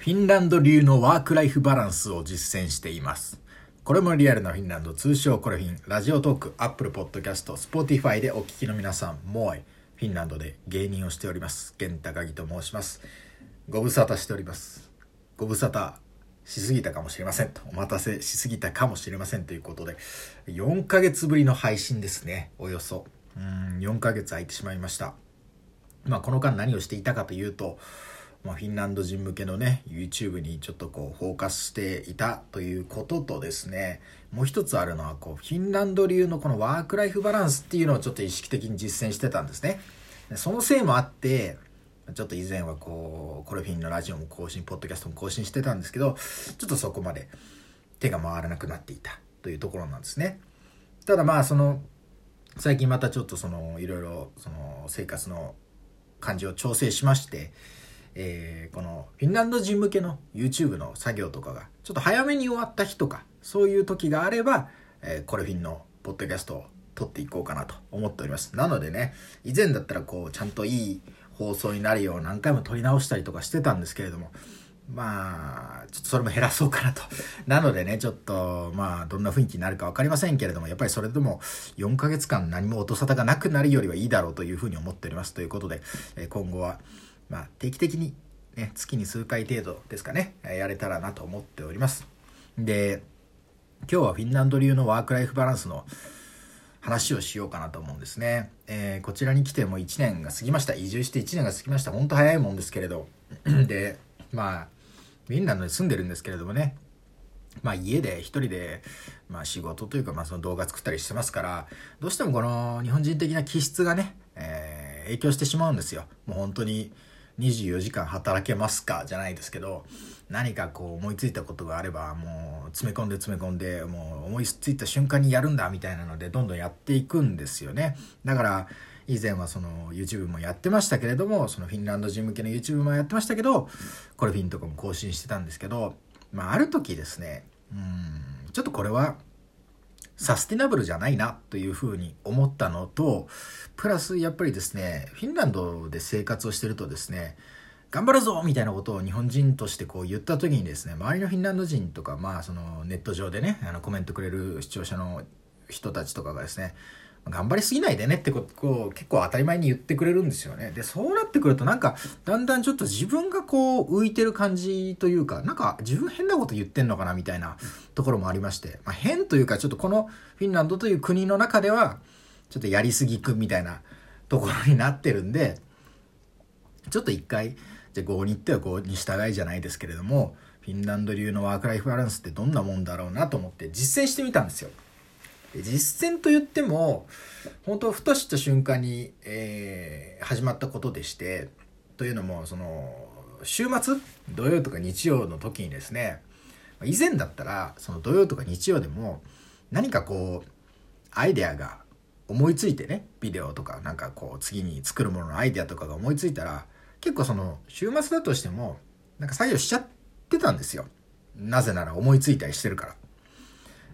フィンランド流のワークライフバランスを実践しています。これもリアルなフィンランド、通称コレフィン、 Radiotalk、Apple Podcast、Spotify でお聞きの皆さん、もうフィンランドで芸人をしております。玄高木と申します。ご無沙汰しております。ご無沙汰しすぎたかもしれませんと。お待たせしすぎたかもしれませんということで、4ヶ月ぶりの配信ですね。およそ。うん、4ヶ月空いてしまいました。まあ、この間何をしていたかというと、まあ、フィンランド人向けのね YouTube にちょっとこうフォーカスしていたということとですねもう一つあるのはこうフィンランド流のこのワークライフバランスっていうのをちょっと意識的に実践してたんですね。そのせいもあってちょっと以前はこうコレフィンのラジオも更新ポッドキャストも更新してたんですけどちょっとそこまで手が回らなくなっていたというところなんですね。ただまあその最近またちょっとそのいろいろその生活の感じを調整しましてえーこのフィンランド人向けの YouTube の作業とかがちょっと早めに終わった日とかそういう時があれば、えーコレフィンのポッドキャストを撮っていこうかなと思っております。なのでね以前だったらこうちゃんといい放送になるよう何回も撮り直したりとかしてたんですけれどもまあちょっとそれも減らそうかなと。なのでねちょっとまあどんな雰囲気になるか分かりませんけれどもやっぱりそれでも4ヶ月間何も音沙汰がなくなるよりはいいだろうというふうに思っております。ということで、え今後はまあ、定期的に、ね、月に数回程度ですかね、やれたらなと思っております。で、今日はフィンランド流のワークライフバランスの話をしようかなと思うんですね。えーこちらに来てもう1年が過ぎました。移住して1年が過ぎました。ほんと早いもんですけれど。で、まあ、フィンランドに住んでるんですけれどもね、まあ家で一人で、まあ仕事というかまあその動画作ったりしてますから、どうしてもこの日本人的な気質がね、えー影響してしまうんですよ。もう本当に24時間働けますか？じゃないですけど、何かこう思いついたことがあればもう詰め込んで詰め込んで、もう思いついた瞬間にやるんだみたいなのでどんどんやっていくんですよね。だから以前はその YouTube もやってましたけれども、そのフィンランド人向けの YouTube もやってましたけど、これフィンとかも更新してたんですけど、まあある時ですね、うん、ちょっとこれはサスティナブルじゃないなというふうに思ったのと、プラスやっぱりですね、フィンランドで生活をしてるとですね、頑張るぞみたいなことを日本人としてこう言った時にですね、周りのフィンランド人とか、まあそのネット上でね、あのコメントくれる視聴者の人たちとかがですね、頑張りすぎないでねってことを結構当たり前に言ってくれるんですよね。で、そうなってくるとなんかだんだんちょっと自分がこう浮いてる感じというか、なんか自分変なこと言ってんのかなみたいなところもありまして、まあ、変というかちょっとこのフィンランドという国の中ではちょっとやりすぎくみたいなところになってるんで、ちょっと一回、じゃあ5に行っては5に従いじゃないですけれども、フィンランド流のワークライフバランスってどんなもんだろうなと思って実践してみたんですよ。実践と言っても本当ふとした瞬間に、えー始まったことでしてというのもその週末土曜とか日曜の時にですね以前だったらその土曜とか日曜でも何かこうアイデアが思いついてねビデオとかなんかこう次に作るもののアイデアとかが思いついたら結構その週末だとしてもなんか作業しちゃってたんですよ。なぜなら思いついたりしてるから。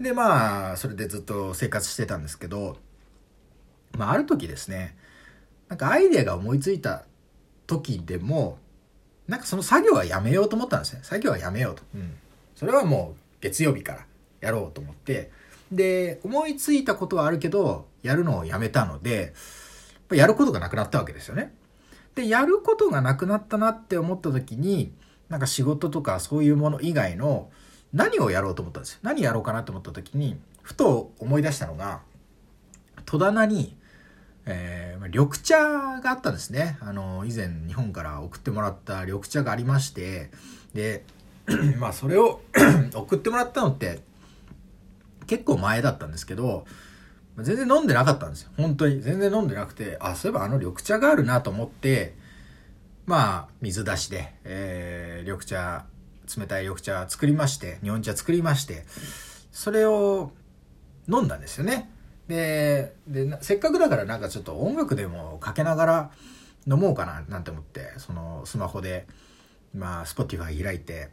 でまあそれでずっと生活してたんですけどまあある時ですねなんかアイデアが思いついた時でもなんかその作業はやめようと思ったんですね。作業はやめようと、うん、それはもう月曜日からやろうと思って。で思いついたことはあるけどやるのをやめたのでやることがなくなったわけですよね。でやることがなくなったなって思った時になんか仕事とかそういうもの以外の何をやろうと思ったんですよ。何やろうかなと思った時にふと思い出したのが戸棚に、えー緑茶があったんですね。あの以前日本から送ってもらった緑茶がありましてで まあそれを 送ってもらったのって結構前だったんですけど全然飲んでなかったんですよ。本当に。全然飲んでなくてあそういえばあの緑茶があるなと思ってまあ水出しで、えー緑茶冷たい緑茶作りまして日本茶作りましてそれを飲んだんですよね。ででせっかくだからなんかちょっと音楽でもかけながら飲もうかななんて思ってそのスマホでまあ Spotify 開いて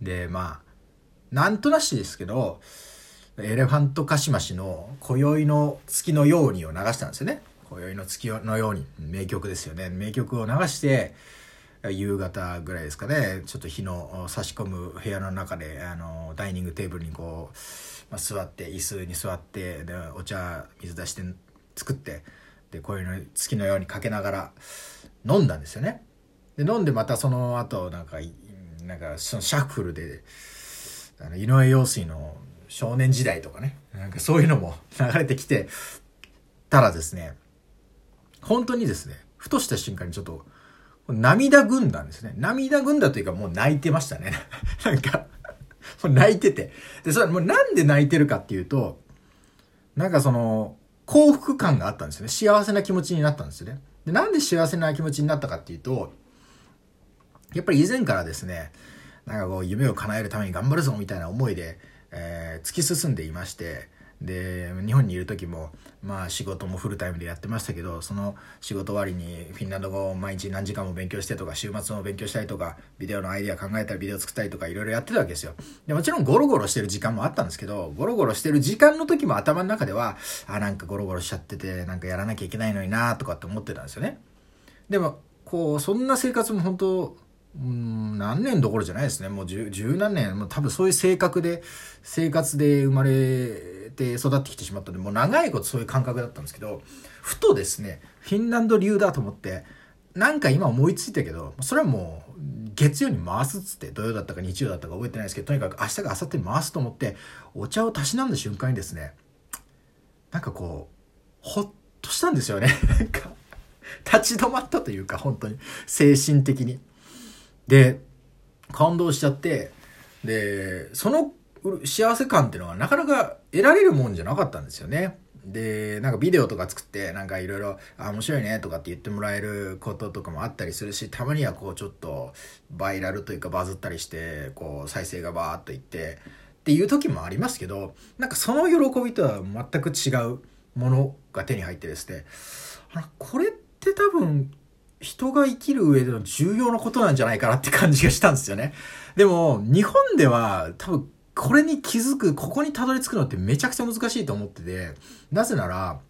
でまあなんとなしですけどエレファントカシマシの「今宵の月のように」を流したんですよね。今宵の月のように名曲ですよね。名曲を流して、夕方ぐらいですかね、ちょっと日の差し込む部屋の中で、あの、ダイニングテーブルにこう、まあ、座って、椅子に座って、で、お茶、水出して作って、で、こういうの月のようにかけながら飲んだんですよね。で、飲んでまたその後、なんか、なんか、そのシャッフルで、あの、井上陽水の少年時代とかね、なんかそういうのも流れてきてたらですね、本当にですね、ふとした瞬間にちょっと、涙ぐんだんですね。涙ぐんだというかもう泣いてましたね。なんか泣いてて。で、それもうなんで泣いてるかっていうと、なんかその、幸福感があったんですよね。幸せな気持ちになったんですよね。で、なんで幸せな気持ちになったかっていうと、やっぱり以前からですね、なんかこう夢を叶えるために頑張るぞみたいな思いで、えー、突き進んでいまして、で日本にいる時もまあ仕事もフルタイムでやってましたけどその仕事終わりにフィンランド語を毎日何時間も勉強してとか週末も勉強したりとかビデオのアイデア考えたりビデオ作ったりとかいろいろやってたわけですよ。でもちろんゴロゴロしてる時間もあったんですけどゴロゴロしてる時間の時も頭の中ではあなんかゴロゴロしちゃっててなんかやらなきゃいけないのになとかって思ってたんですよね。でもこうそんな生活も本当うん何年どころじゃないですね。もう十十何年。もう多分そういう性格で生活で生まれて育ってきてしまったのでもう長いことそういう感覚だったんですけどふとですねフィンランド流だと思ってなんか今思いついたけどそれはもう月曜に回すっつって土曜だったか日曜だったか覚えてないですけどとにかく明日か明後日に回すと思ってお茶をたしなんだ瞬間にですねなんかこうほっとしたんですよね。なんか立ち止まったというか本当に精神的に。で、感動しちゃって、で、その幸せ感っていうのはなかなか得られるもんじゃなかったんですよね。で、なんかビデオとか作って、なんかいろいろ、あ、面白いねとかって言ってもらえることとかもあったりするし、たまにはこうちょっとバイラルというかバズったりして、こう再生がバーっといって、っていう時もありますけど、なんかその喜びとは全く違うものが手に入ってですね、あこれって多分人が生きる上での重要なことなんじゃないかなって感じがしたんですよね。でも、日本では多分これに気づく、ここにたどり着くのってめちゃくちゃ難しいと思ってて、なぜなら、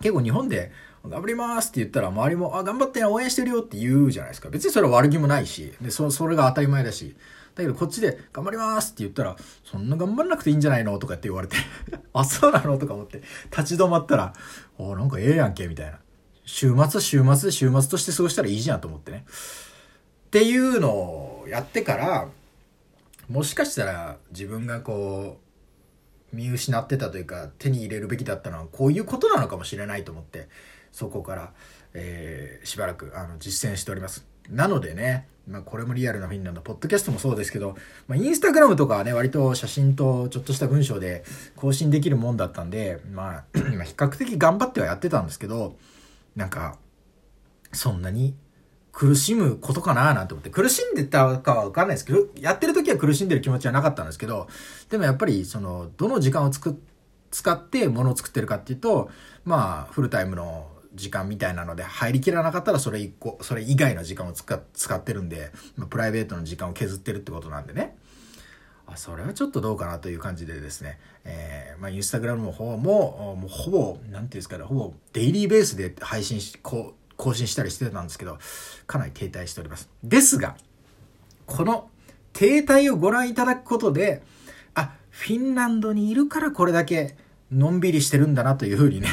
結構日本で、頑張りますって言ったら周りも、あ、頑張って応援してるよって言うじゃないですか。別にそれは悪気もないし、で、そ、それが当たり前だし。だけどこっちで頑張りますって言ったら、そんな頑張らなくていいんじゃないのとかって言われて あ、そうなのとか思って立ち止まったら、あ、なんかええやんけ、みたいな。週末週末週末として過ごしたらいいじゃんと思ってね。っていうのをやってから、もしかしたら自分がこう、見失ってたというか手に入れるべきだったのはこういうことなのかもしれないと思って、そこから、えー、しばらくあの実践しております。なのでね、まあこれもリアルなフィンランド、ポッドキャストもそうですけど、まあインスタグラムとかはね、割と写真とちょっとした文章で更新できるもんだったんで、まあ、比較的頑張ってはやってたんですけど、なんか、そんなに苦しむことかななんて思って、苦しんでたかはわかんないですけど、やってる時は苦しんでる気持ちはなかったんですけど、でもやっぱり、その、どの時間をつく、使ってものを作ってるかっていうと、まあ、フルタイムの時間みたいなので入りきらなかったらそれ一個、それ以外の時間を使使ってるんで、まあ、プライベートの時間を削ってるってことなんでね。それはちょっとどうかなという感じでですね、えー、まあ、インスタグラムの方も、もうほぼ、なんていうんですかね、ほぼデイリーベースで配信し、こう、更新したりしてたんですけど、かなり停滞しております。ですが、この停滞をご覧いただくことで、あ、フィンランドにいるからこれだけのんびりしてるんだなというふうにね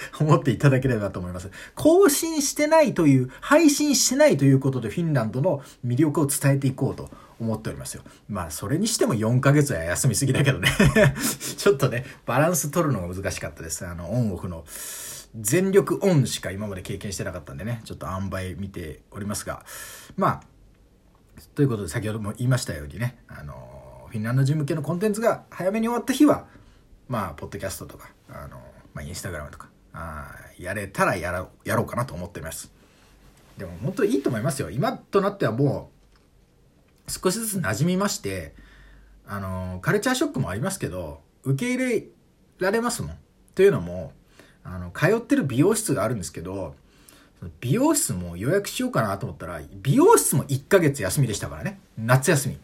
思っていただければと思います。更新してないという、配信してないということでフィンランドの魅力を伝えていこうと思っておりますよ。まあ、それにしても4ヶ月は休みすぎだけどね ちょっとね、バランス取るのが難しかったです。あの、オンオフの。全力オンしか今まで経験してなかったんでね、ちょっと塩梅見ておりますが。まあ、ということで先ほども言いましたようにね、あの、フィンランド人向けのコンテンツが早めに終わった日は、まあ、ポッドキャストとか、あの、まあ、インスタグラムとか、あやれたらやろやろうかなと思っています。でも本当いいと思いますよ。今となってはもう少しずつ馴染みまして、あの、カルチャーショックもありますけど、受け入れられますもん。というのも、あの、通ってる美容室があるんですけど、美容室も予約しようかなと思ったら、美容室も1ヶ月休みでしたからね。夏休み。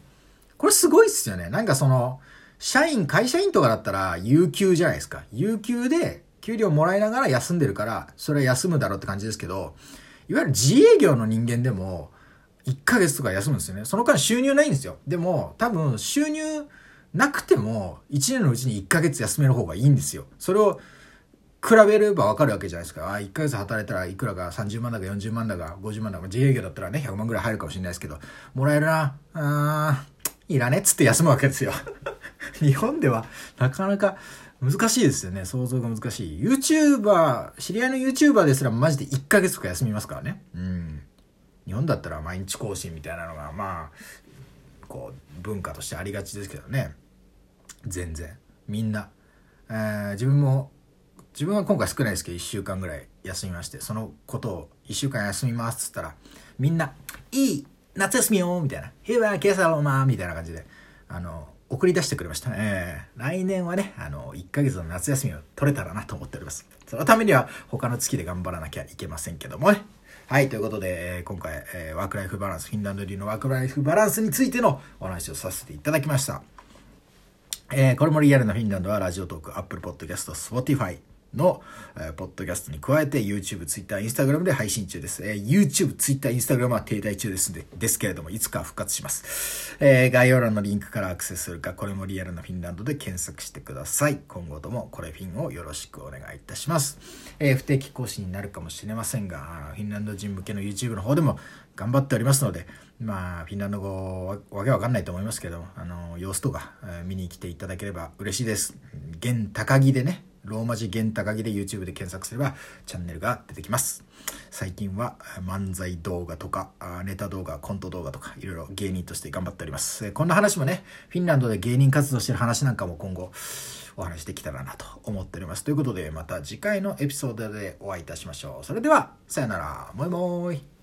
これすごいっすよね。なんかその、社員、会社員とかだったら、有給じゃないですか。有給で、給料もらいながら休んでるから、それは休むだろうって感じですけど、いわゆる自営業の人間でも、1ヶ月とか休むんですよね。その間収入ないんですよ。でも、多分収入なくても、1年のうちに1ヶ月休める方がいいんですよ。それを比べればわかるわけじゃないですか。あ、1ヶ月働いたらいくらか30万だか40万だか50万だか、自営業だったらね、100万ぐらい入るかもしれないですけど、もらえるな、あー、いらねっつって休むわけですよ。日本ではなかなか難しいですよね。想像が難しい。YouTuber、知り合いの YouTuber ですらマジで1ヶ月とか休みますからね。うん。日本だったら毎日更新みたいなのが、まあ、こう、文化としてありがちですけどね。全然。みんな。えー、自分も、自分は今回少ないですけど、1週間ぐらい休みまして、そのことを1週間休みますっつったら、みんな、いい夏休みよみたいな。へば、ケーサローマみたいな感じで、あの、送り出してくれましたえー。来年はね、あの、1ヶ月の夏休みを取れたらなと思っております。そのためには他の月で頑張らなきゃいけませんけどもね。はい、ということで、えー、今回、えー、ワークライフバランス、フィンランド流のワークライフバランスについてのお話をさせていただきました。えー、これもリアルなフィンランドは Radiotalk、Apple Podcast、Spotify の、えー、ポッドキャストに加えて YouTube、Twitter、Instagram で配信中です。えー、YouTube、Twitter、Instagram は停滞中ですでですけれども、いつか復活します。えー、概要欄のリンクからアクセスするか、これもリアルなフィンランドで検索してください。今後ともこれフィンをよろしくお願いいたします。えー、不定期更新になるかもしれませんが、フィンランド人向けの YouTube の方でも頑張っておりますので、まあ、フィンランド語わけわかんないと思いますけど、あの、様子とか、えー、見に来ていただければ嬉しいです。現高木でね、ローマ字源高木で YouTube で検索すればチャンネルが出てきます。最近は漫才動画とか、ネタ動画、コント動画とか、いろいろ芸人として頑張っております。こんな話もね、フィンランドで芸人活動してる話なんかも今後お話できたらなと思っております。ということで、また次回のエピソードでお会いいたしましょう。それでは、さよなら。もいもーい。